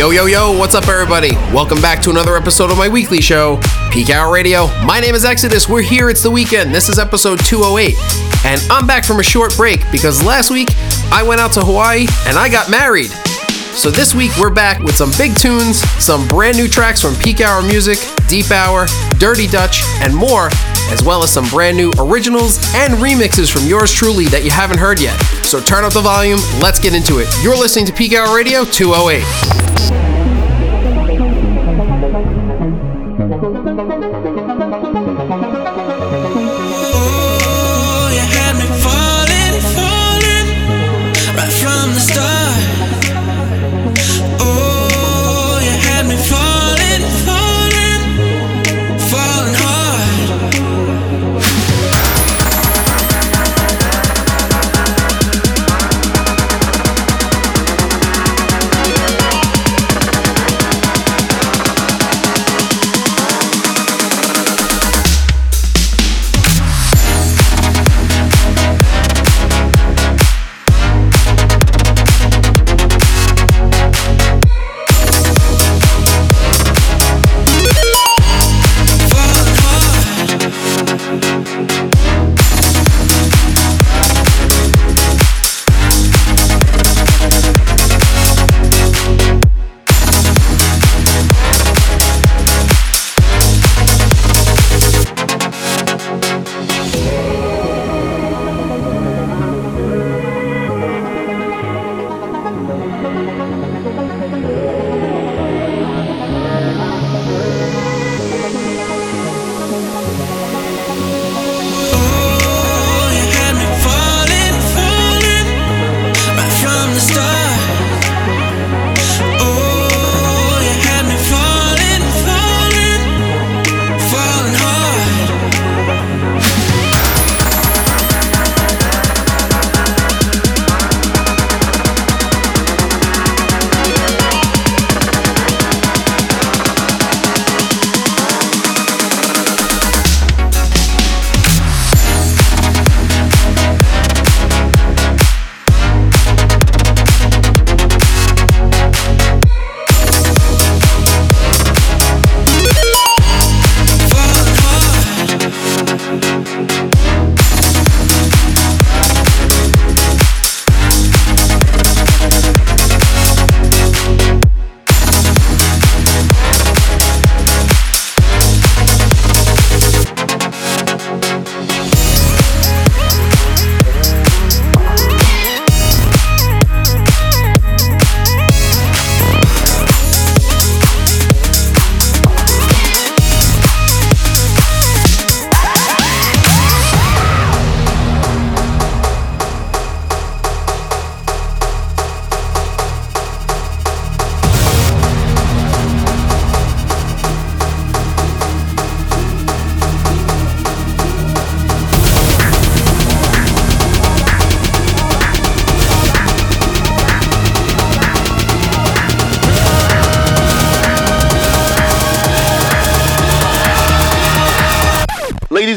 Yo, yo, yo, what's up, everybody? Welcome back to another episode of my weekly show, Peak Hour Radio. My name is Exodus. We're here, it's the weekend. This is episode 208. And I'm back from a short break because last week I went out to Hawaii and I got married. So this week we're back with some big tunes, some brand new tracks from Peak Hour Music, Deep Hour, Dirty Dutch, and more, as well as some brand new originals and remixes from yours truly that you haven't heard yet. So turn up the volume, let's get into it. You're listening to Peak Hour Radio 208. Thank you.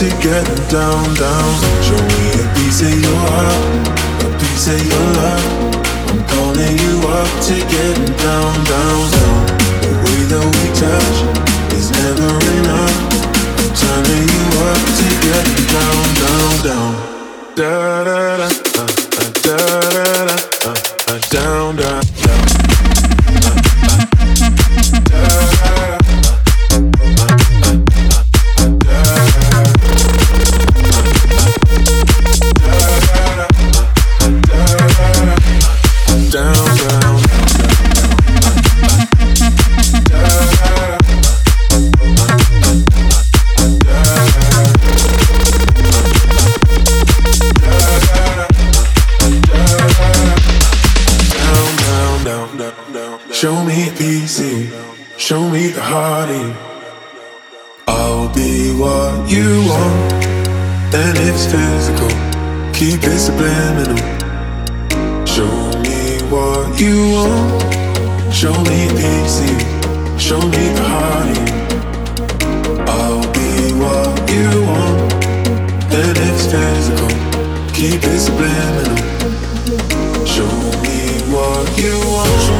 To getting down, down. Show me a piece of your heart, a piece of your love. I'm calling you up to getting down, down, down. The way that we touch is never enough. I'm turning you up to getting down, down, down. Da da da, Show me PC, show me the heartache. I'll be what you want, and it's physical. Keep it subliminal. Show me what you want. Show me PC. Show me the heartache. I'll be what you want. And it's physical. Keep it subliminal. Show me what you want.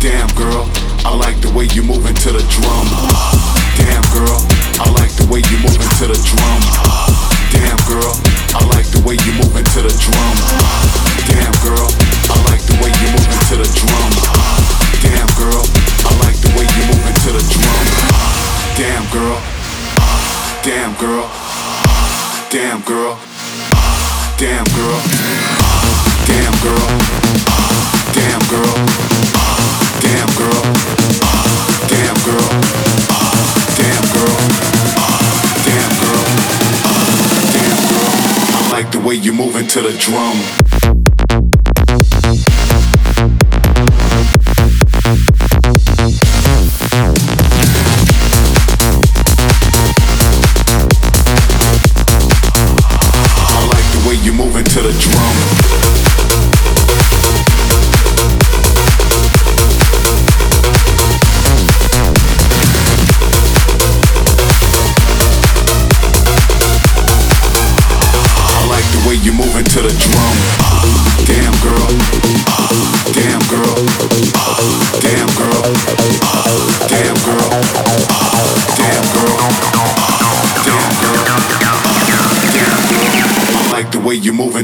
Damn girl, I like the way you moving to the drum. Damn girl, I like the way you moving to the drum. Damn girl, I like the way you moving to the drum. Damn girl, I like the way you moving to the drum. Damn girl, I like the way you moving to the drum. Damn girl, damn girl, damn girl, damn girl. Damn girl. Damn girl. Damn girl. The way you moving to the drum.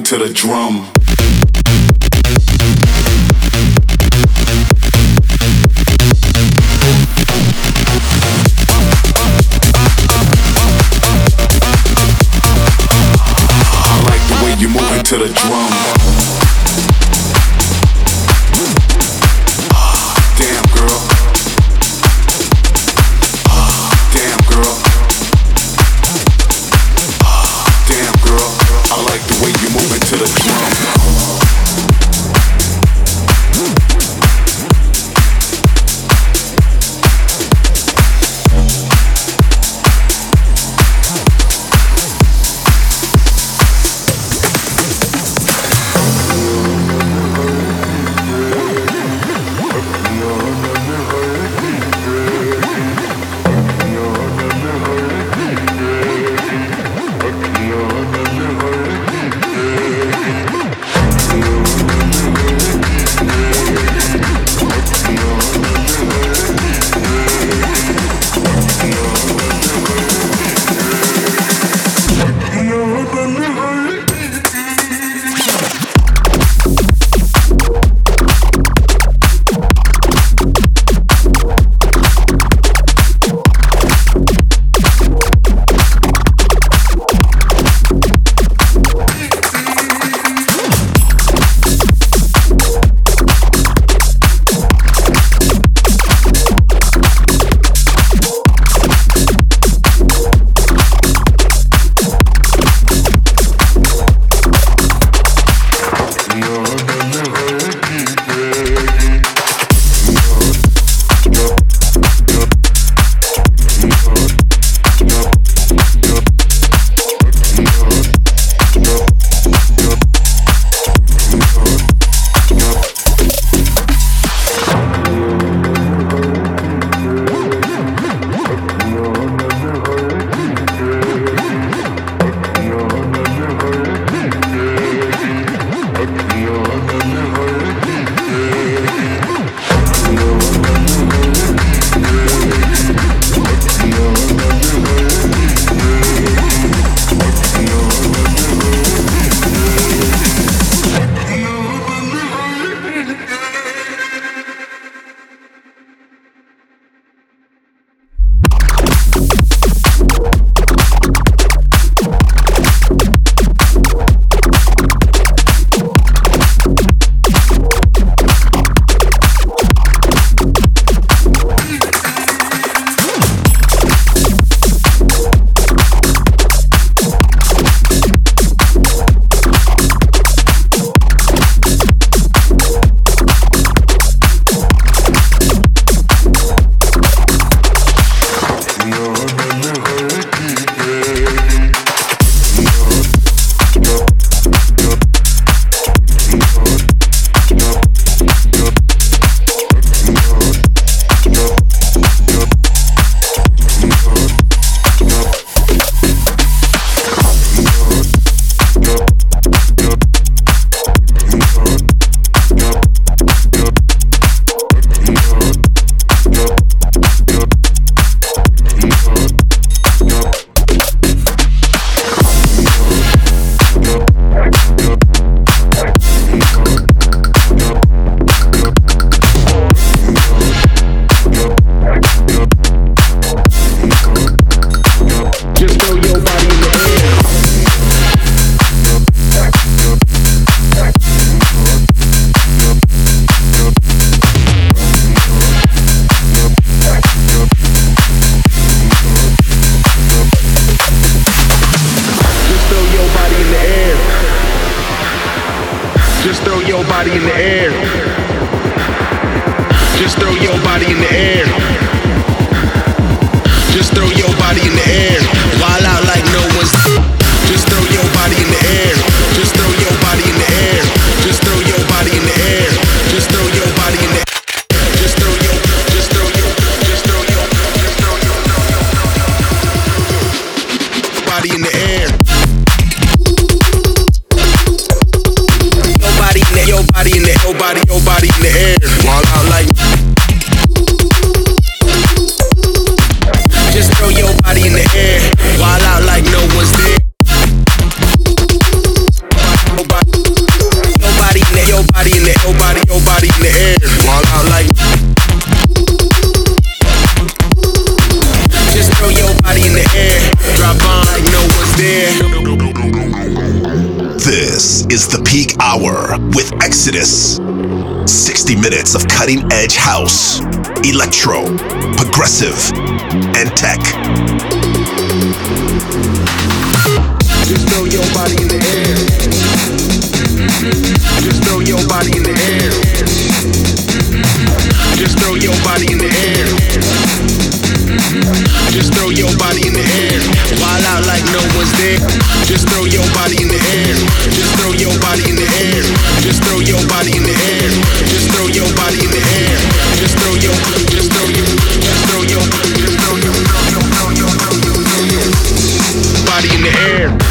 To the drum. To the drum. air. Just throw your body in the air. Just throw your body in the air. Wild out like no one's. Just throw your body in the air. is the peak hour with Exodus. 60 minutes of cutting edge house, electro, progressive, and tech. Just throw your body in the air. Just throw your body in the air. Just throw your body in the air. Just throw your body in Wild out like no one's there. Just throw your body in the air. Just throw your body in the air. Just throw your body in the air. Just throw your body in the air. Just throw your, just throw your, just throw your, just throw your body in the air.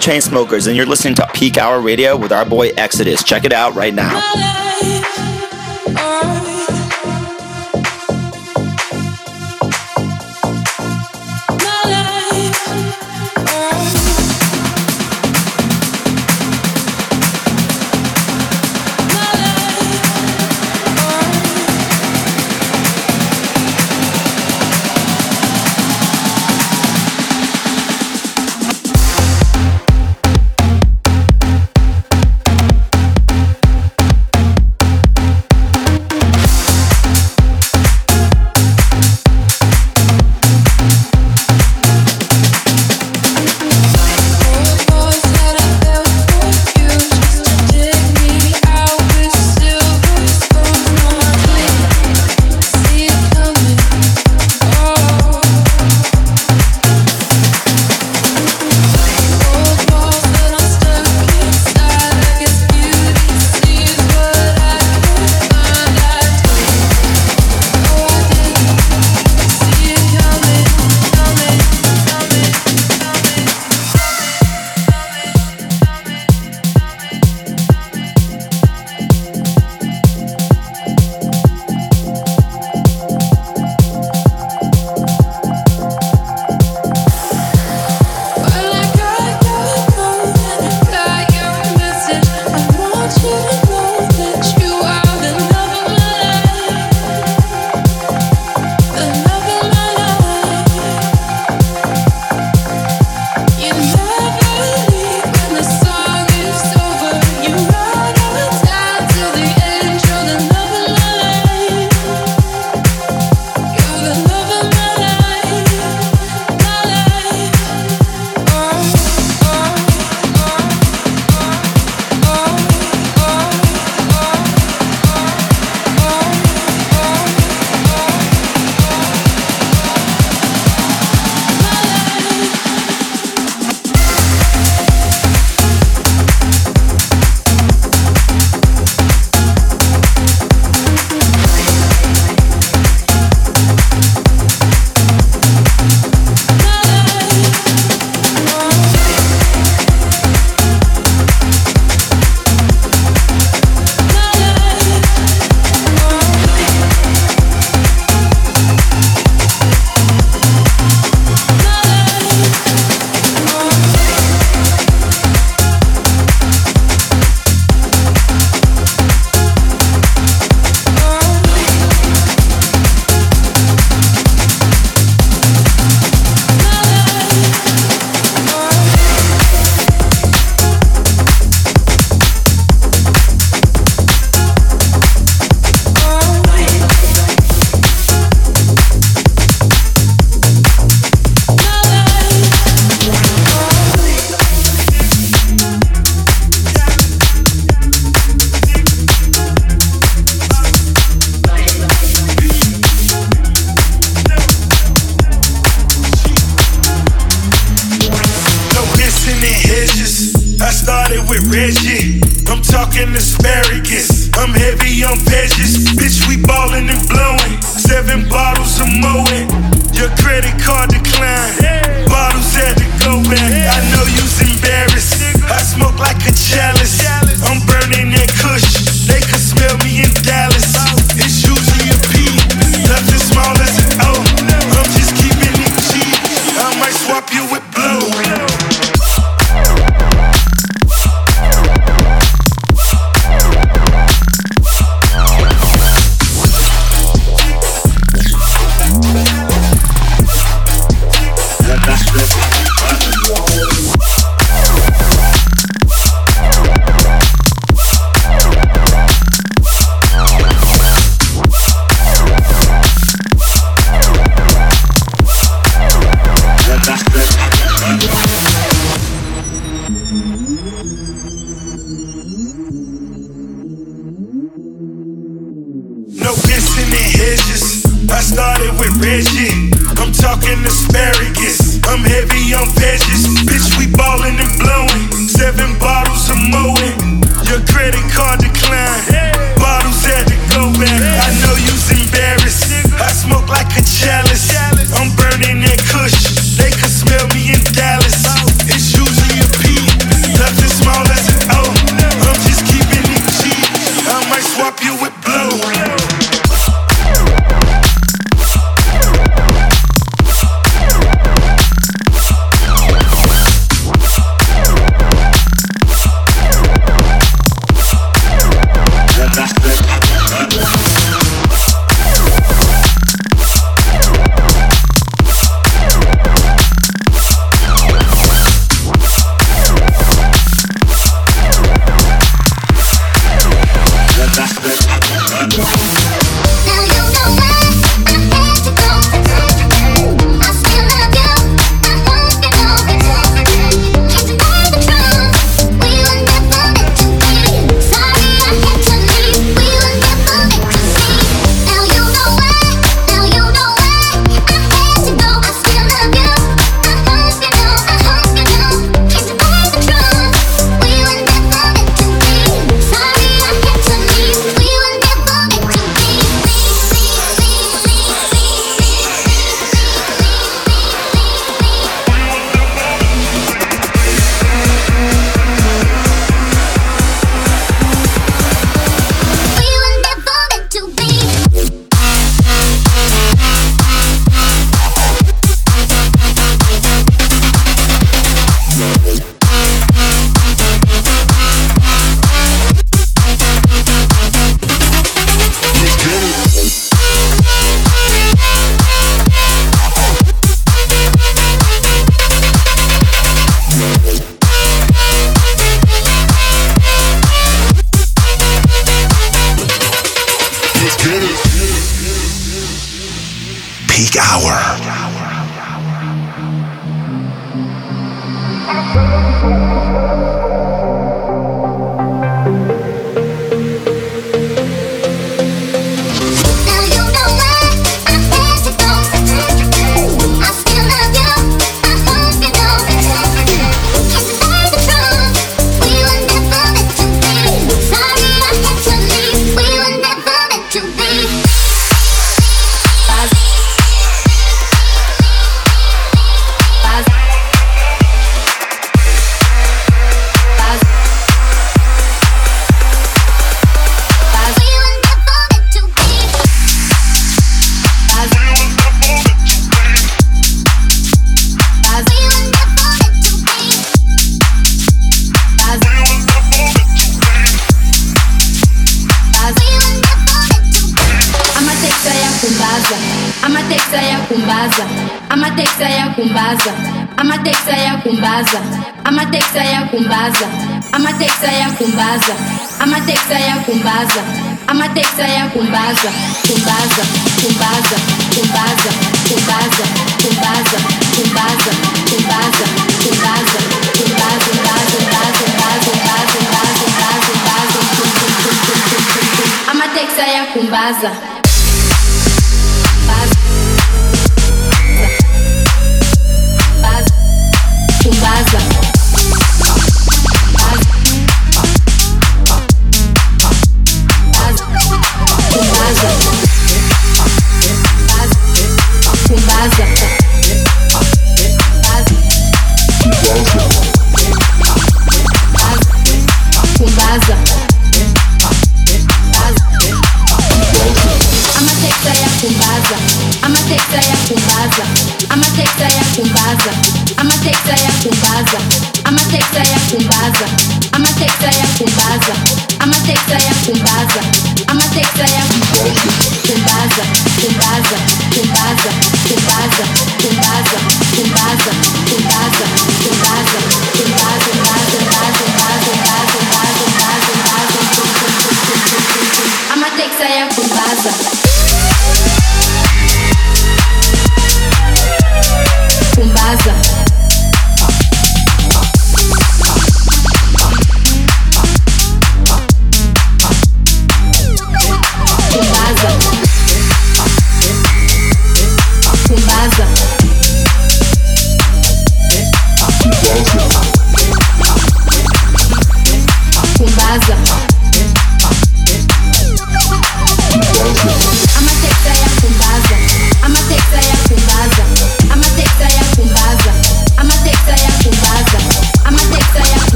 Chainsmokers, and you're listening to Peak Hour Radio with our boy Exodus. Check it out right now.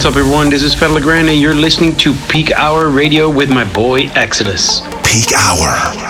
What's up, everyone? This is Fedde Le Grand, and you're listening to Peak Hour Radio with my boy Exodus. Peak Hour.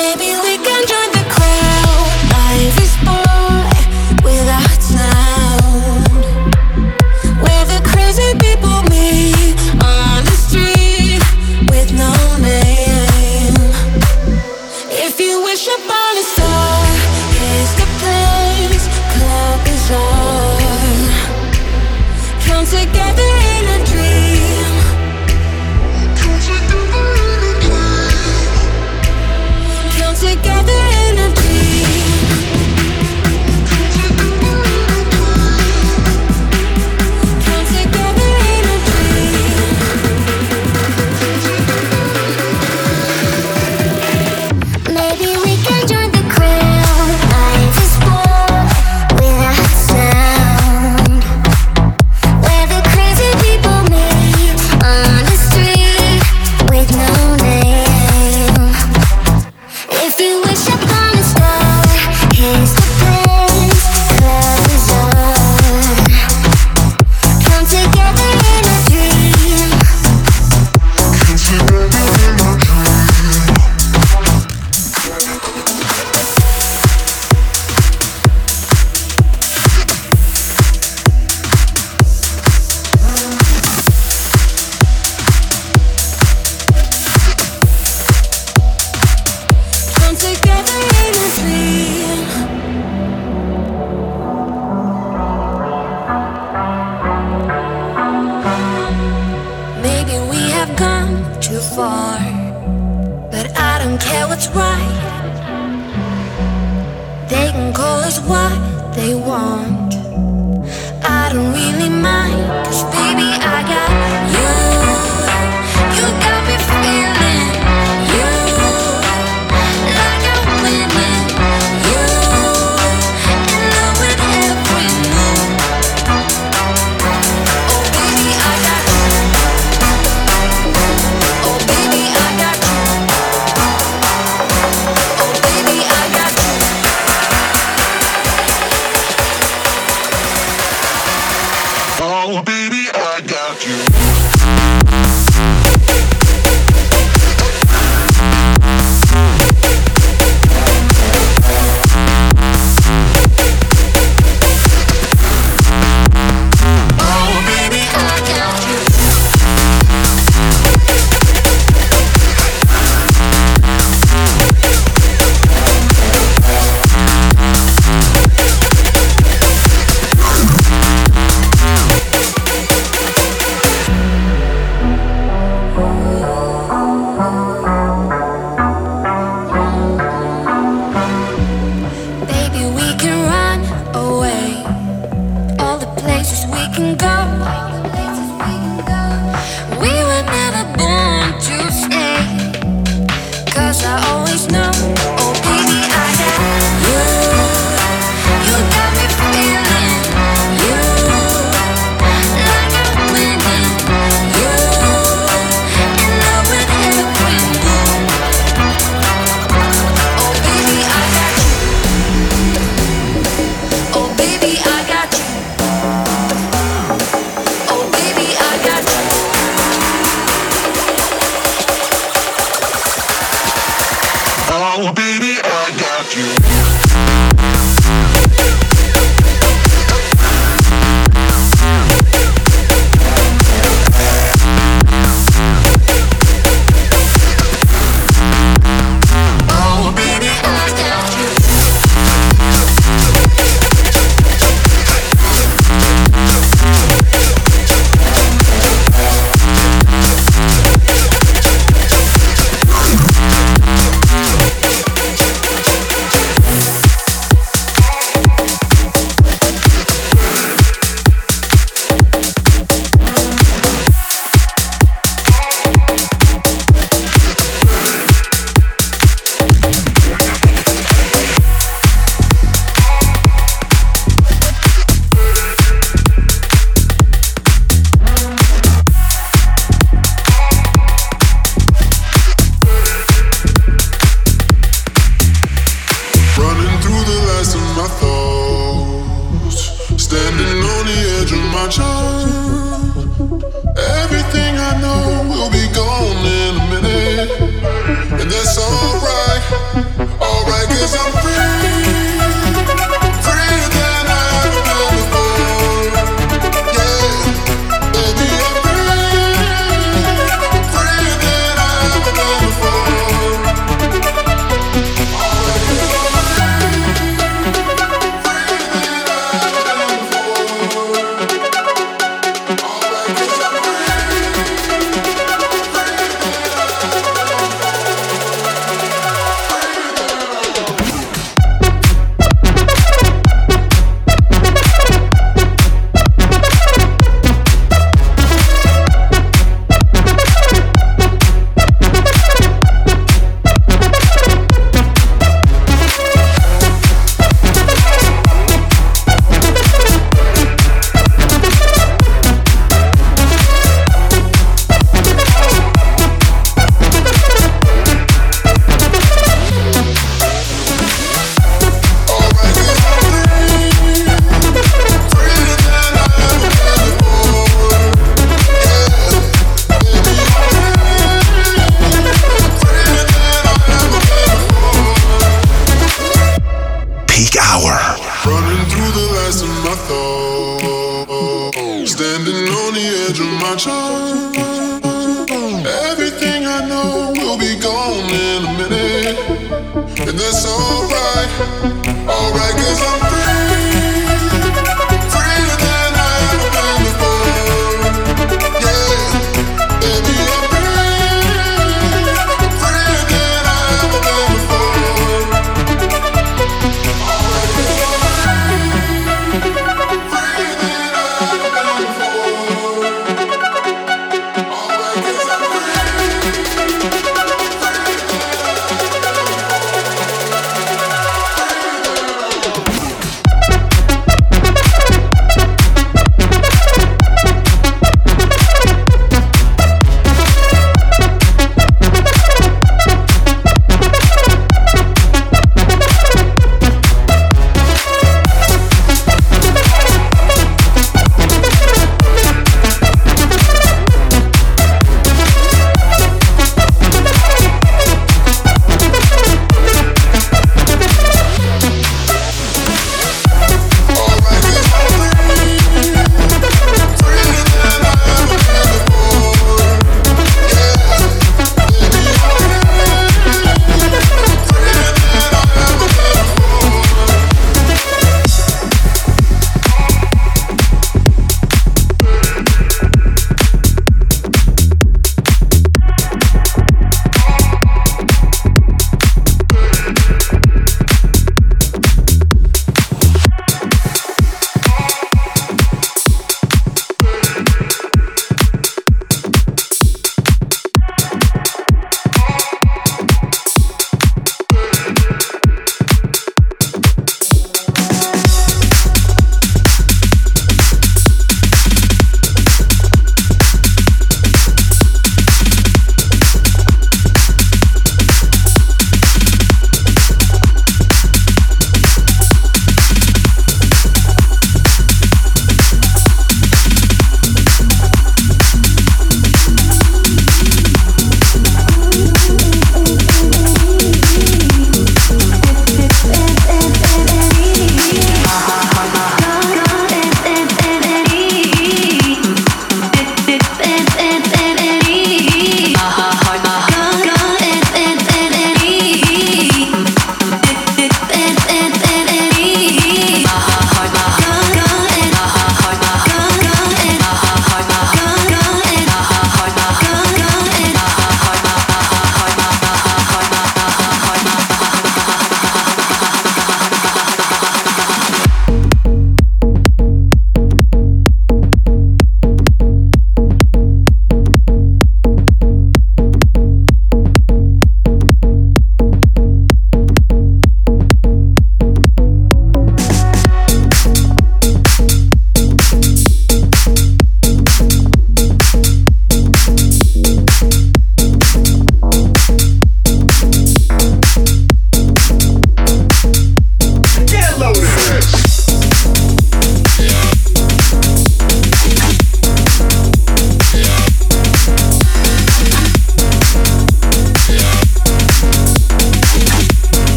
I